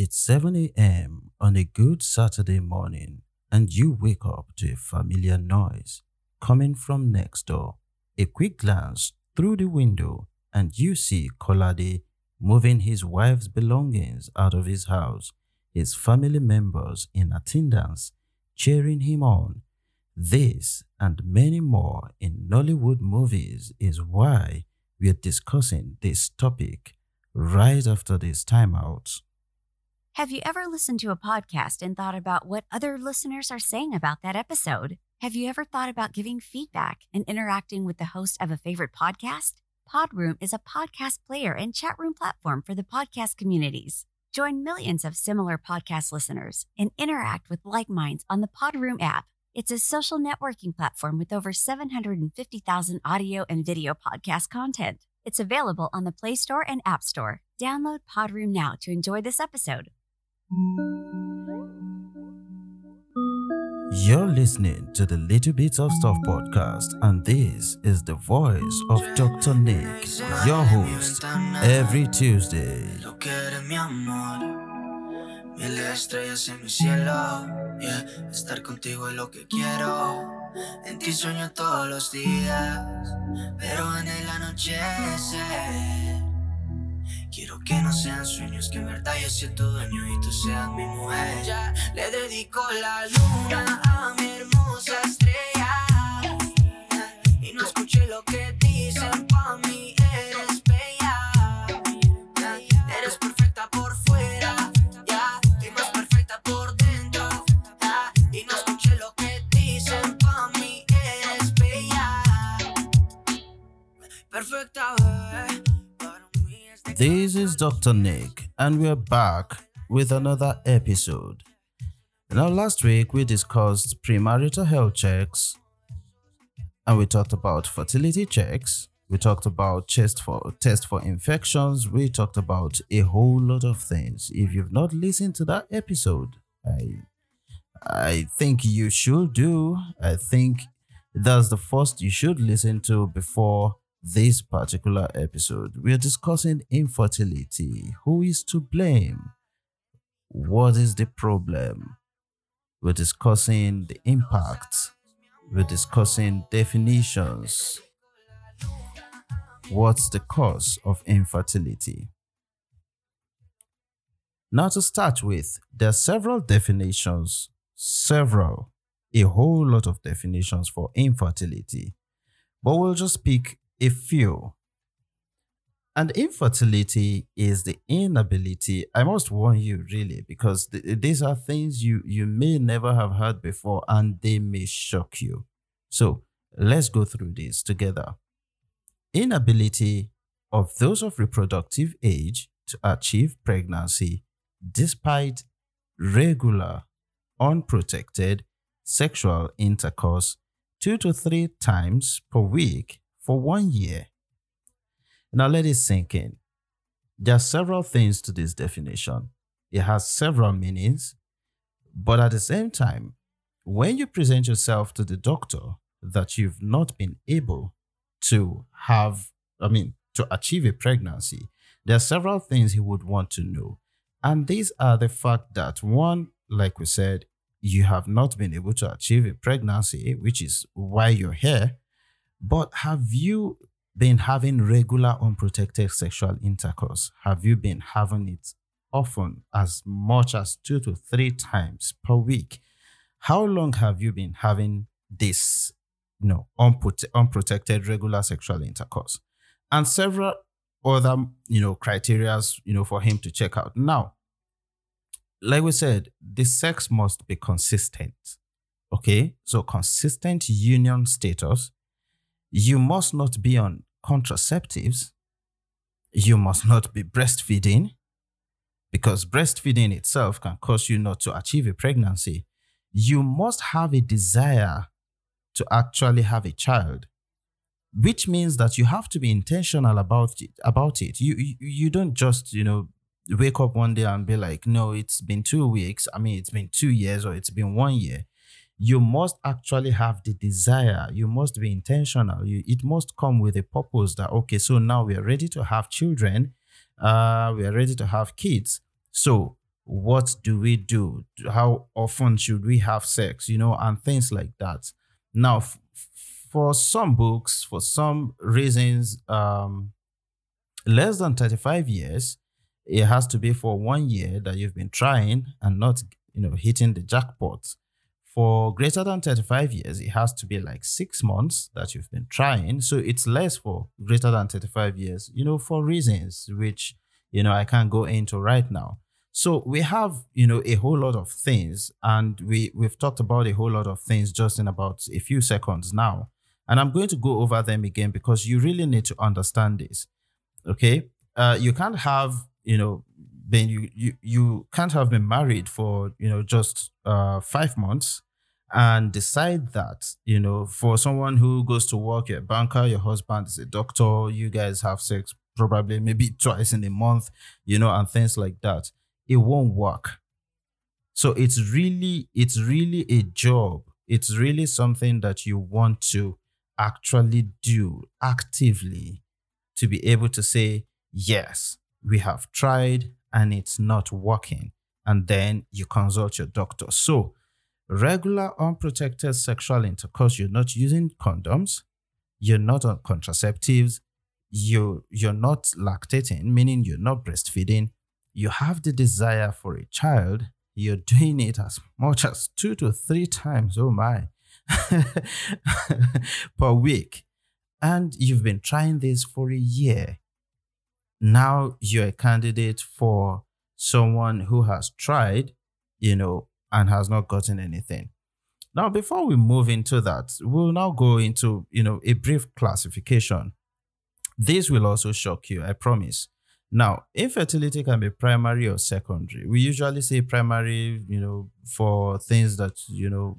It's 7 a.m. on a good Saturday morning, and you wake up to a familiar noise coming from next door. A quick glance through the window, and you see Kolade moving his wife's belongings out of his house, his family members in attendance cheering him on. This and many more in Nollywood movies is why we are discussing this topic right after this timeout. Have you ever listened to a podcast and thought about what other listeners are saying about that episode? Have you ever thought about giving feedback and interacting with the host of a favorite podcast? Podroom is a podcast player and chat room platform for the podcast communities. Join millions of similar podcast listeners and interact with like minds on the Podroom app. It's a social networking platform with over 750,000 audio and video podcast content. It's available on the Play Store and App Store. Download Podroom now to enjoy this episode. You're listening to the Little Bits of Stuff podcast, and this is the voice of Dr. Nick, your host, every Tuesday. Lo estrellas en mi cielo. Yeah, estar contigo es lo que quiero. En ti sueño todos los días, pero en el anochecer. Quiero que no sean sueños, que en verdad yo sea tu dueño y tú seas mi mujer. Ya le dedico la luna a mi hermosa estrella. Y no escuché lo que Dr. Nick, and we're back with another episode. Now, last week we discussed premarital health checks, and we talked about fertility checks. We talked about test for test for infections. We talked about a whole lot of things. If you've not listened to that episode, I I think you should do. I think that's the first you should listen to before this particular episode. We are discussing infertility. Who is to blame? What is the problem? We're discussing the impact. We're discussing definitions. What's the cause of infertility? Now, to start with, there are several definitions, several, a whole lot of definitions for infertility, but we'll just pick a few. And infertility is the inability. I must warn you, really, because th- these are things you, you may never have heard before and they may shock you. So let's go through this together. Inability of those of reproductive age to achieve pregnancy despite regular, unprotected sexual intercourse two to three times per week for one year. Now let it sink in. There are several things to this definition. It has several meanings, but at the same time, when you present yourself to the doctor that you've not been able to have, I mean, to achieve a pregnancy, there are several things he would want to know. And these are the fact that one, like we said, you have not been able to achieve a pregnancy, which is why you're here. But have you been having regular unprotected sexual intercourse? Have you been having it often, as much as two to three times per week? How long have you been having this, you know, unprote- unprotected regular sexual intercourse? And several other, you know, criterias, you know, for him to check out. Now, like we said, the sex must be consistent. Okay, so consistent union status. You must not be on contraceptives. You must not be breastfeeding because breastfeeding itself can cause you not to achieve a pregnancy. You must have a desire to actually have a child, which means that you have to be intentional about it. About it, you you, you don't just you know wake up one day and be like, no, it's been two weeks. I mean, it's been two years or it's been one year. You must actually have the desire. You must be intentional. You, it must come with a purpose that, okay, so now we are ready to have children. Uh, we are ready to have kids. So what do we do? How often should we have sex? You know, and things like that. Now, f- for some books, for some reasons, um, less than 35 years, it has to be for one year that you've been trying and not, you know, hitting the jackpot. For greater than 35 years, it has to be like six months that you've been trying. So it's less for greater than 35 years, you know, for reasons which, you know, I can't go into right now. So we have, you know, a whole lot of things, and we we've talked about a whole lot of things just in about a few seconds now. And I'm going to go over them again because you really need to understand this. Okay. Uh, you can't have, you know, been you, you you can't have been married for, you know, just uh five months and decide that, you know, for someone who goes to work, you're a banker, your husband is a doctor, you guys have sex probably maybe twice in a month, you know, and things like that. It won't work. So it's really, it's really a job. It's really something that you want to actually do actively to be able to say, yes, we have tried and it's not working. And then you consult your doctor. So, regular unprotected sexual intercourse, you're not using condoms, you're not on contraceptives, you, you're not lactating, meaning you're not breastfeeding, you have the desire for a child, you're doing it as much as two to three times, oh my, per week. And you've been trying this for a year. Now you're a candidate for someone who has tried, you know, and has not gotten anything. Now, before we move into that, we'll now go into, you know, a brief classification. This will also shock you, I promise. Now, infertility can be primary or secondary. We usually say primary, you know, for things that, you know,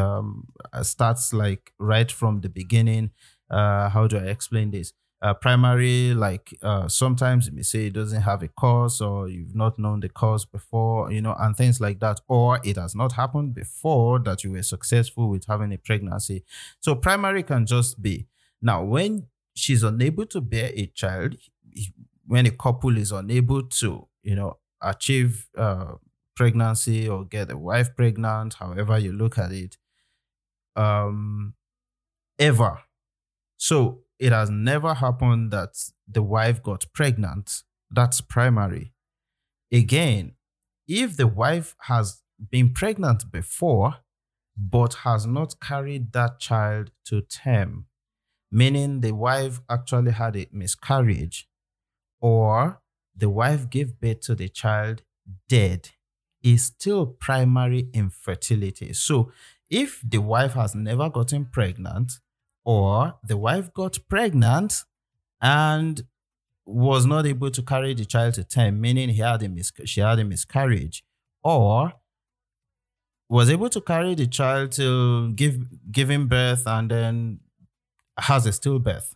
um, starts like right from the beginning. Uh, how do I explain this? Uh, primary, like uh, sometimes you may say it doesn't have a cause or you've not known the cause before, you know, and things like that, or it has not happened before that you were successful with having a pregnancy. So, primary can just be now when she's unable to bear a child, when a couple is unable to, you know, achieve uh, pregnancy or get a wife pregnant, however you look at it, um, ever. So it has never happened that the wife got pregnant. That's primary. Again, if the wife has been pregnant before, but has not carried that child to term, meaning the wife actually had a miscarriage, or the wife gave birth to the child dead is still primary infertility. So if the wife has never gotten pregnant or the wife got pregnant and was not able to carry the child to term, meaning he had a mis- she had a miscarriage, or was able to carry the child to give giving birth and then has a stillbirth.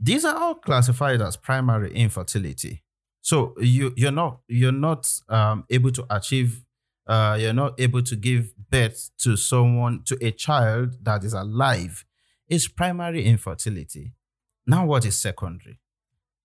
These are all classified as primary infertility. So you you're not you're not um, able to achieve uh, you're not able to give birth to someone to a child that is alive. It's primary infertility. Now, what is secondary?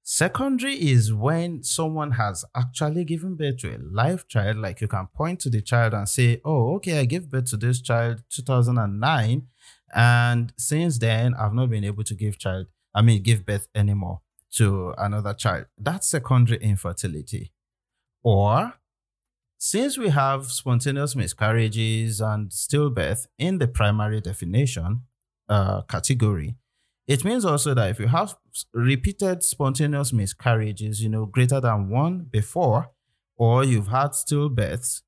Secondary is when someone has actually given birth to a live child, like you can point to the child and say, Oh, okay, I gave birth to this child 2009. And since then, I've not been able to give child I mean, give birth anymore to another child. That's secondary infertility. Or since we have spontaneous miscarriages and stillbirth in the primary definition uh, category, it means also that if you have repeated spontaneous miscarriages, you know, greater than one before, or you've had stillbirths,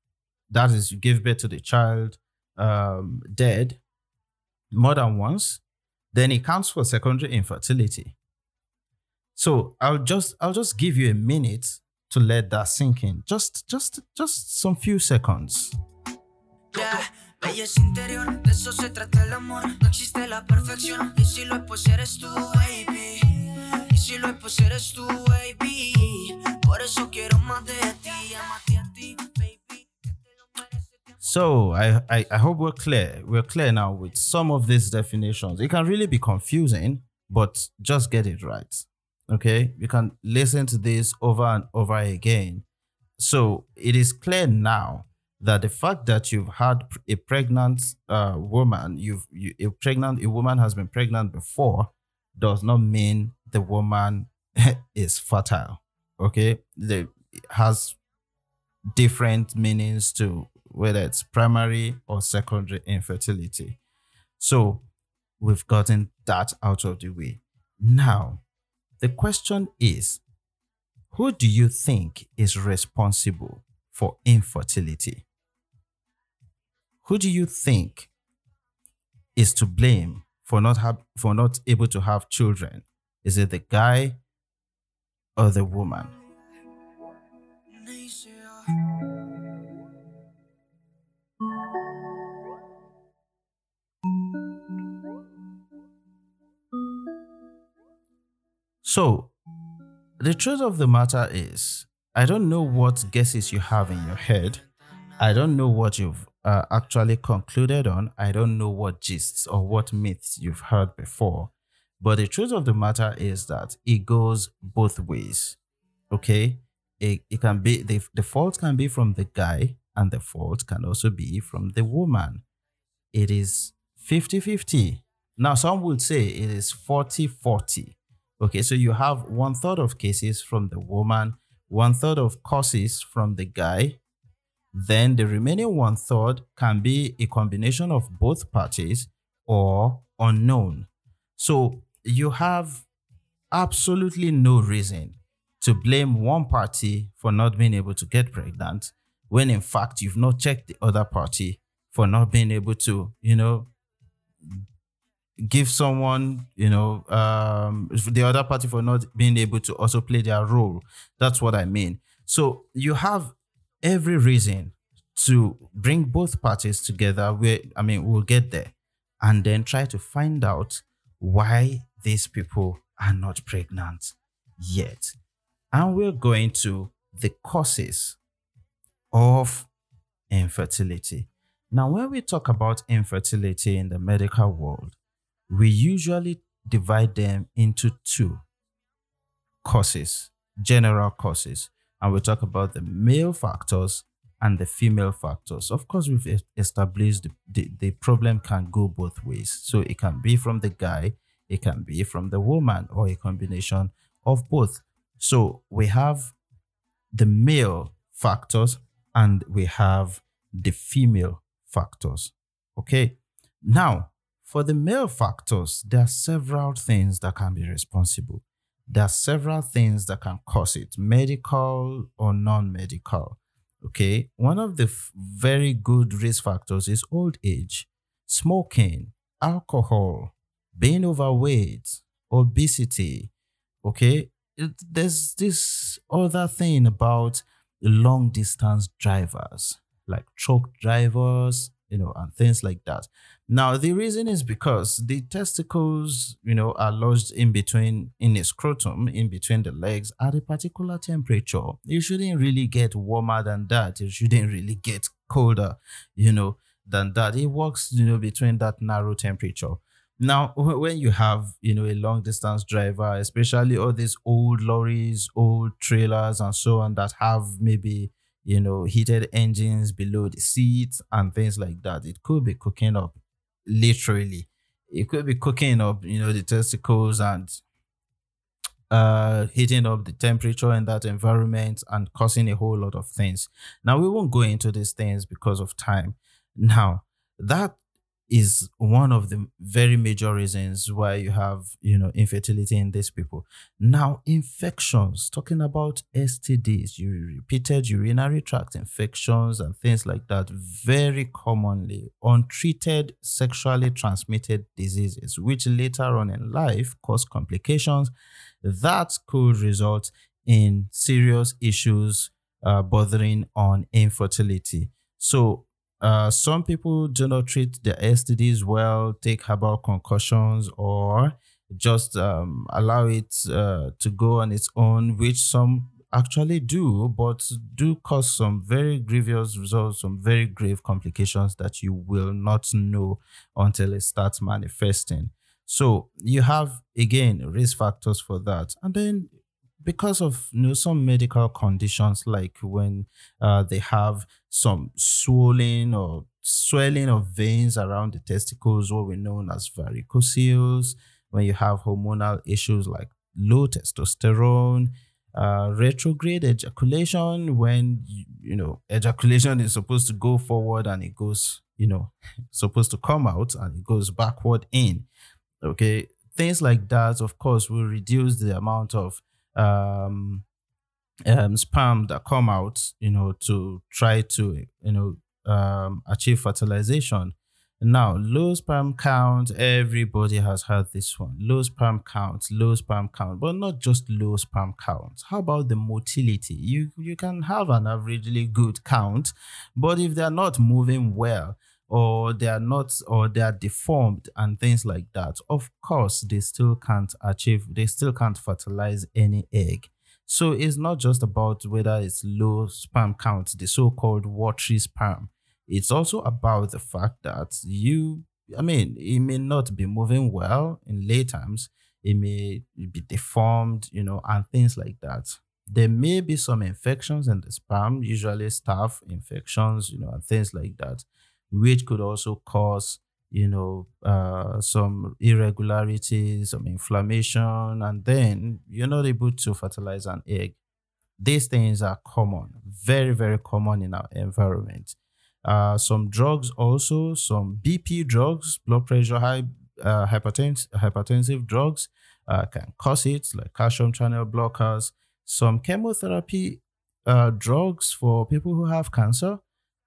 that is, you give birth to the child um, dead more than once, then it counts for secondary infertility. So I'll just I'll just give you a minute to let that sink in. Just just just some few seconds. Yeah, belleza interior, de eso se trata el amor. No existe la perfección. Y si lo es, pues eres tú, baby. Y si lo es, pues eres tú, baby. Por eso quiero más de ti, amate a ti, baby. So I, I I hope we're clear. We're clear now with some of these definitions. It can really be confusing, but just get it right. Okay, you can listen to this over and over again, So it is clear now that the fact that you've had a pregnant uh, woman, you've you, a pregnant a woman has been pregnant before, does not mean the woman is fertile. Okay, the has different meanings to whether it's primary or secondary infertility. So we've gotten that out of the way. Now, the question is who do you think is responsible for infertility? Who do you think is to blame for not have, for not able to have children? Is it the guy or the woman? So, the truth of the matter is, I don't know what guesses you have in your head. I don't know what you've uh, actually concluded on. I don't know what gists or what myths you've heard before. But the truth of the matter is that it goes both ways. Okay? It, it can be, the, the fault can be from the guy, and the fault can also be from the woman. It is 50 50. Now, some would say it is 40 40. Okay, so you have one third of cases from the woman, one third of causes from the guy. Then the remaining one third can be a combination of both parties or unknown. So you have absolutely no reason to blame one party for not being able to get pregnant when in fact you've not checked the other party for not being able to, you know, give someone, you know, um, the other party for not being able to also play their role. That's what I mean. So you have every reason to bring both parties together. Where I mean, we'll get there, and then try to find out why these people are not pregnant yet. And we're going to the causes of infertility. Now, when we talk about infertility in the medical world, we usually divide them into two causes, general causes. And we talk about the male factors and the female factors. Of course, we've established the, the, the, problem can go both ways. So it can be from the guy, it can be from the woman, or a combination of both. So we have the male factors and we have the female factors. Okay. Now, for the male factors, there are several things that can be responsible. There are several things that can cause it, medical or non medical. Okay. One of the f- very good risk factors is old age, smoking, alcohol, being overweight, obesity. Okay. It, there's this other thing about long distance drivers, like truck drivers, you know, and things like that. Now, the reason is because the testicles, you know, are lodged in between, in a scrotum, in between the legs at a particular temperature. You shouldn't really get warmer than that. You shouldn't really get colder, you know, than that. It works, you know, between that narrow temperature. Now, when you have, you know, a long distance driver, especially all these old lorries, old trailers, and so on that have maybe, you know, heated engines below the seats and things like that, it could be cooking up literally. It could be cooking up, you know, the testicles and uh heating up the temperature in that environment and causing a whole lot of things. Now we won't go into these things because of time. Now that is one of the very major reasons why you have you know infertility in these people. Now infections talking about stds you repeated urinary tract infections and things like that very commonly untreated sexually transmitted diseases which later on in life cause complications that could result in serious issues uh, bothering on infertility. So uh, some people do not treat their STDs well, take herbal concussions, or just um, allow it uh, to go on its own, which some actually do, but do cause some very grievous results, some very grave complications that you will not know until it starts manifesting. So you have again risk factors for that. And then because of you know some medical conditions like when uh, they have some swelling or swelling of veins around the testicles what we know as varicocele when you have hormonal issues like low testosterone uh, retrograde ejaculation when you, you know ejaculation is supposed to go forward and it goes you know supposed to come out and it goes backward in okay? Things like that of course will reduce the amount of um, um, sperm that come out you know to try to you know um, achieve fertilization now, low sperm count, everybody has heard this one. Low sperm count, low sperm count, but not just low sperm count. How about the motility? You you can have an averagely good count, but if they're not moving well, or they are not or they are deformed and things like that, of course they still can't achieve, they still can't fertilize any egg. So it's not just about whether it's low sperm count, the so-called watery sperm it's also about the fact that you, I mean, it may not be moving well in late times. It may be deformed, you know, and things like that. There may be some infections in the sperm, usually staph infections, you know, and things like that, which could also cause, you know, uh, some irregularities, some inflammation, and then you're not able to fertilize an egg. These things are common, very, very common in our environment. Uh, some drugs also, some BP drugs, blood pressure high, uh, hypertens- hypertensive drugs uh, can cause it, like calcium channel blockers. Some chemotherapy uh, drugs for people who have cancer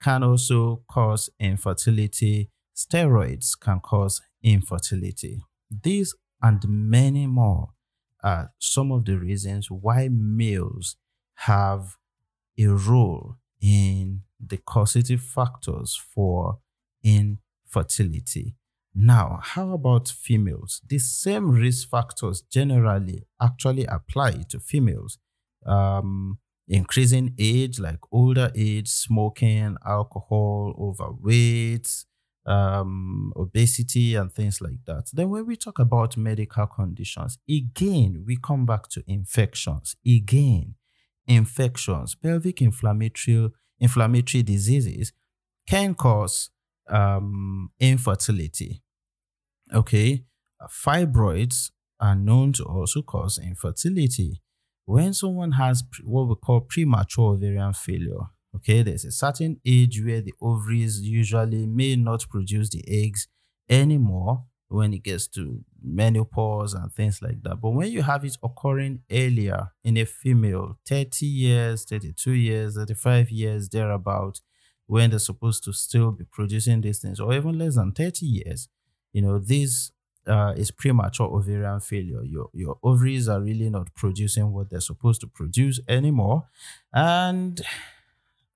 can also cause infertility. Steroids can cause infertility. These and many more are some of the reasons why males have a role in the causative factors for infertility. Now, how about females? The same risk factors generally actually apply to females. Um, increasing age, like older age, smoking, alcohol, overweight, um, obesity, and things like that. Then, when we talk about medical conditions, again, we come back to infections. Again, infections, pelvic inflammatory inflammatory diseases can cause um, infertility. Okay, fibroids are known to also cause infertility. When someone has what we call premature ovarian failure, okay, there's a certain age where the ovaries usually may not produce the eggs anymore when it gets to menopause and things like that. But when you have it occurring earlier in a female, 30 years, 32 years, 35 years, thereabout, when they're supposed to still be producing these things, or even less than 30 years, you know, this uh, is premature ovarian failure. Your, your ovaries are really not producing what they're supposed to produce anymore. And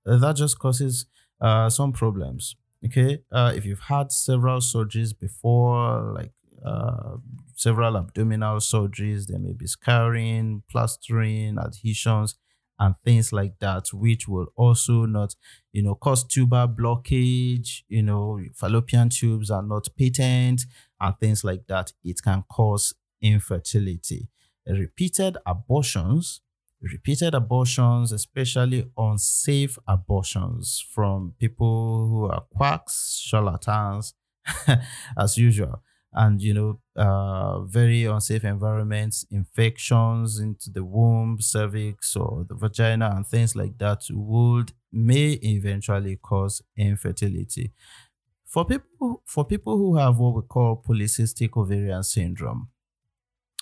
that just causes uh, some problems. Okay, uh, if you've had several surgeries before, like uh, several abdominal surgeries, there may be scarring, plastering, adhesions, and things like that, which will also not, you know, cause tubal blockage. You know, fallopian tubes are not patent, and things like that. It can cause infertility. Repeated abortions repeated abortions, especially unsafe abortions from people who are quacks, charlatans, as usual. And, you know, uh, very unsafe environments, infections into the womb, cervix, or the vagina, and things like that would may eventually cause infertility. For people, for people who have what we call polycystic ovarian syndrome,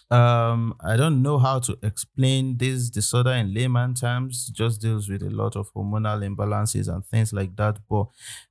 um, I don't know how to explain this disorder in layman terms. It just deals with a lot of hormonal imbalances and things like that. But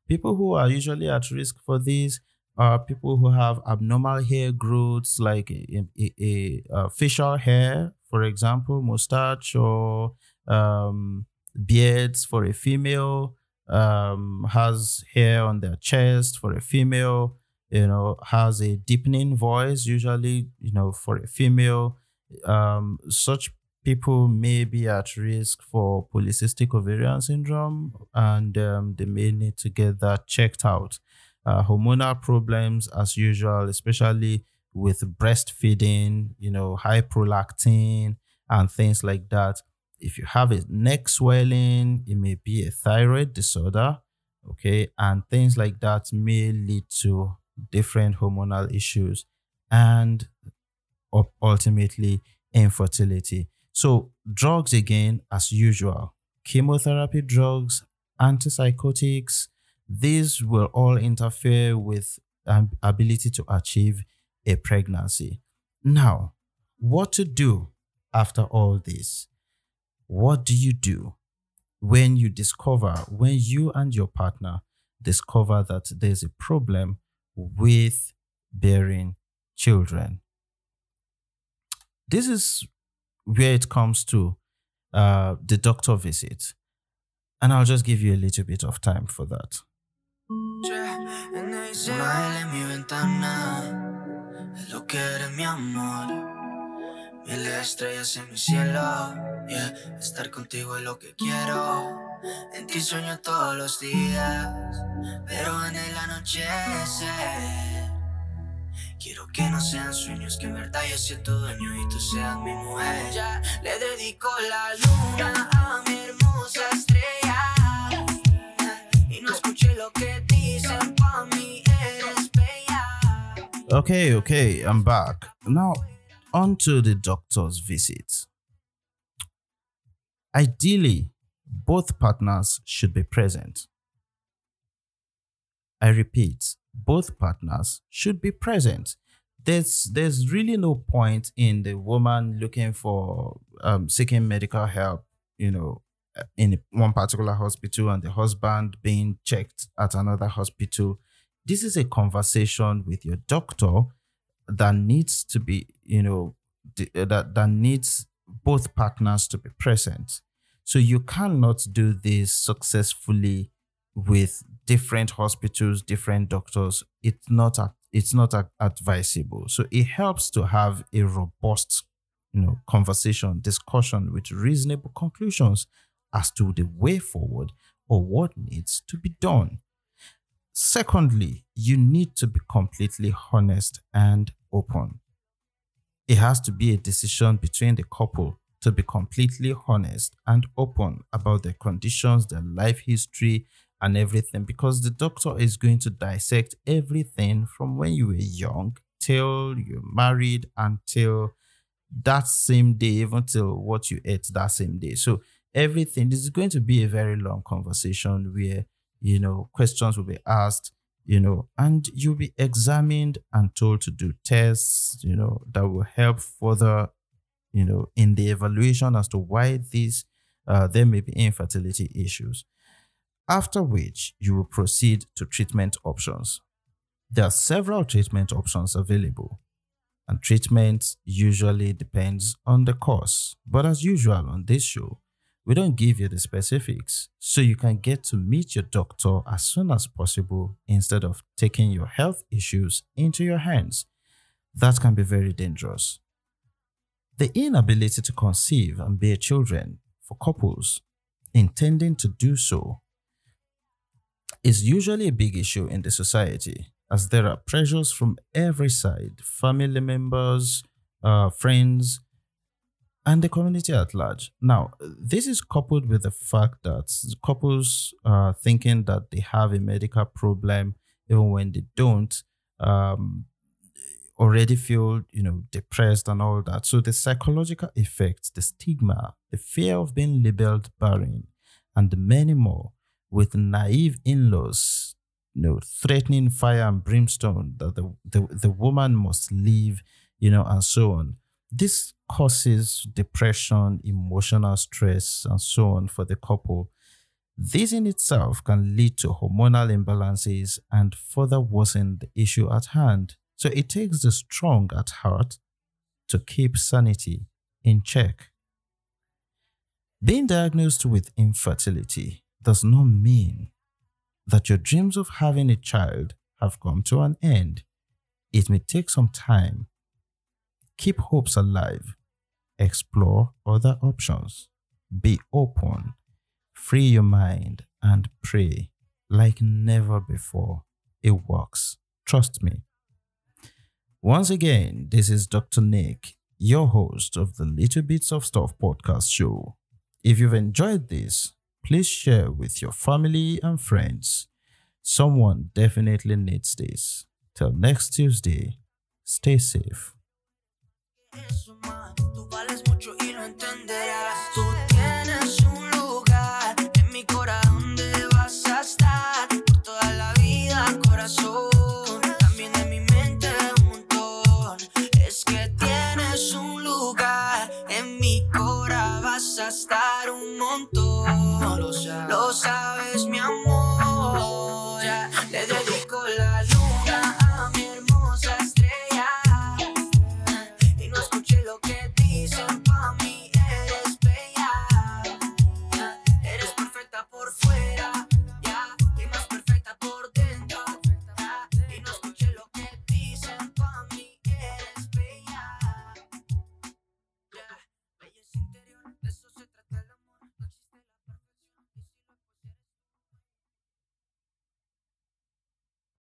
people who are usually at risk for this are people who have abnormal hair growths, like a, a, a, a facial hair, for example, mustache or um, beards for a female, um, has hair on their chest for a female you know, has a deepening voice, usually, you know, for a female. Um, such people may be at risk for polycystic ovarian syndrome and um, they may need to get that checked out. Uh, hormonal problems, as usual, especially with breastfeeding, you know, high prolactin and things like that. If you have a neck swelling, it may be a thyroid disorder, okay, and things like that may lead to different hormonal issues and ultimately infertility. So, drugs again, as usual, chemotherapy drugs, antipsychotics, these will all interfere with um, ability to achieve a pregnancy. Now, what to do after all this? What do you do when you discover, when you and your partner discover that there's a problem with bearing children? This is where it comes to uh, the doctor visit. And I'll just give you a little bit of time for that. Estrellas en mi cielo. Estar contigo lo que quiero. En ti sueño pero en el anochecer. Quiero que no sean sueños, que en verdad yo sea dueño y tú seas mi mujer. Ya le dedico la luna a mi hermosa estrella. Y no. Okay, okay, I'm back. Now, on to the doctor's visit. Ideally, both partners should be present. I repeat, both partners should be present. There's there's really no point in the woman looking for um, seeking medical help, you know, in one particular hospital and the husband being checked at another hospital. This is a conversation with your doctor that needs to be, you know, uh, that that needs both partners to be present. So you cannot do this successfully with different hospitals, different doctors, it's not a, it's not a, advisable. So it helps to have a robust, you know, conversation, discussion with reasonable conclusions as to the way forward or what needs to be done. Secondly, you need to be completely honest and open. It has to be a decision between the couple to be completely honest and open about their conditions, their life history, and everything because the doctor is going to dissect everything from when you were young till you're married until that same day, even till what you ate that same day. So everything this is going to be a very long conversation where you know questions will be asked, you know, and you'll be examined and told to do tests, you know, that will help further, you know, in the evaluation as to why these uh, there may be infertility issues after which you will proceed to treatment options. There are several treatment options available, and treatment usually depends on the course. But as usual on this show, we don't give you the specifics, so you can get to meet your doctor as soon as possible instead of taking your health issues into your hands. That can be very dangerous. The inability to conceive and bear children for couples intending to do so is usually a big issue in the society as there are pressures from every side family members, uh, friends, and the community at large. Now, this is coupled with the fact that couples are thinking that they have a medical problem even when they don't. Um, already feel you know depressed and all that so the psychological effects the stigma the fear of being labeled barren and many more with naive in-laws, you know, threatening fire and brimstone that the, the, the woman must leave, you know, and so on. This causes depression, emotional stress, and so on for the couple. This in itself can lead to hormonal imbalances and further worsen the issue at hand. So it takes the strong at heart to keep sanity in check. Being diagnosed with infertility does not mean that your dreams of having a child have come to an end. It may take some time. Keep hopes alive. Explore other options. Be open. Free your mind and pray like never before. It works. Trust me. Once again, this is Dr. Nick, your host of the Little Bits of Stuff podcast show. If you've enjoyed this, please share with your family and friends. Someone definitely needs this. Till next Tuesday, stay safe. Eso, ma.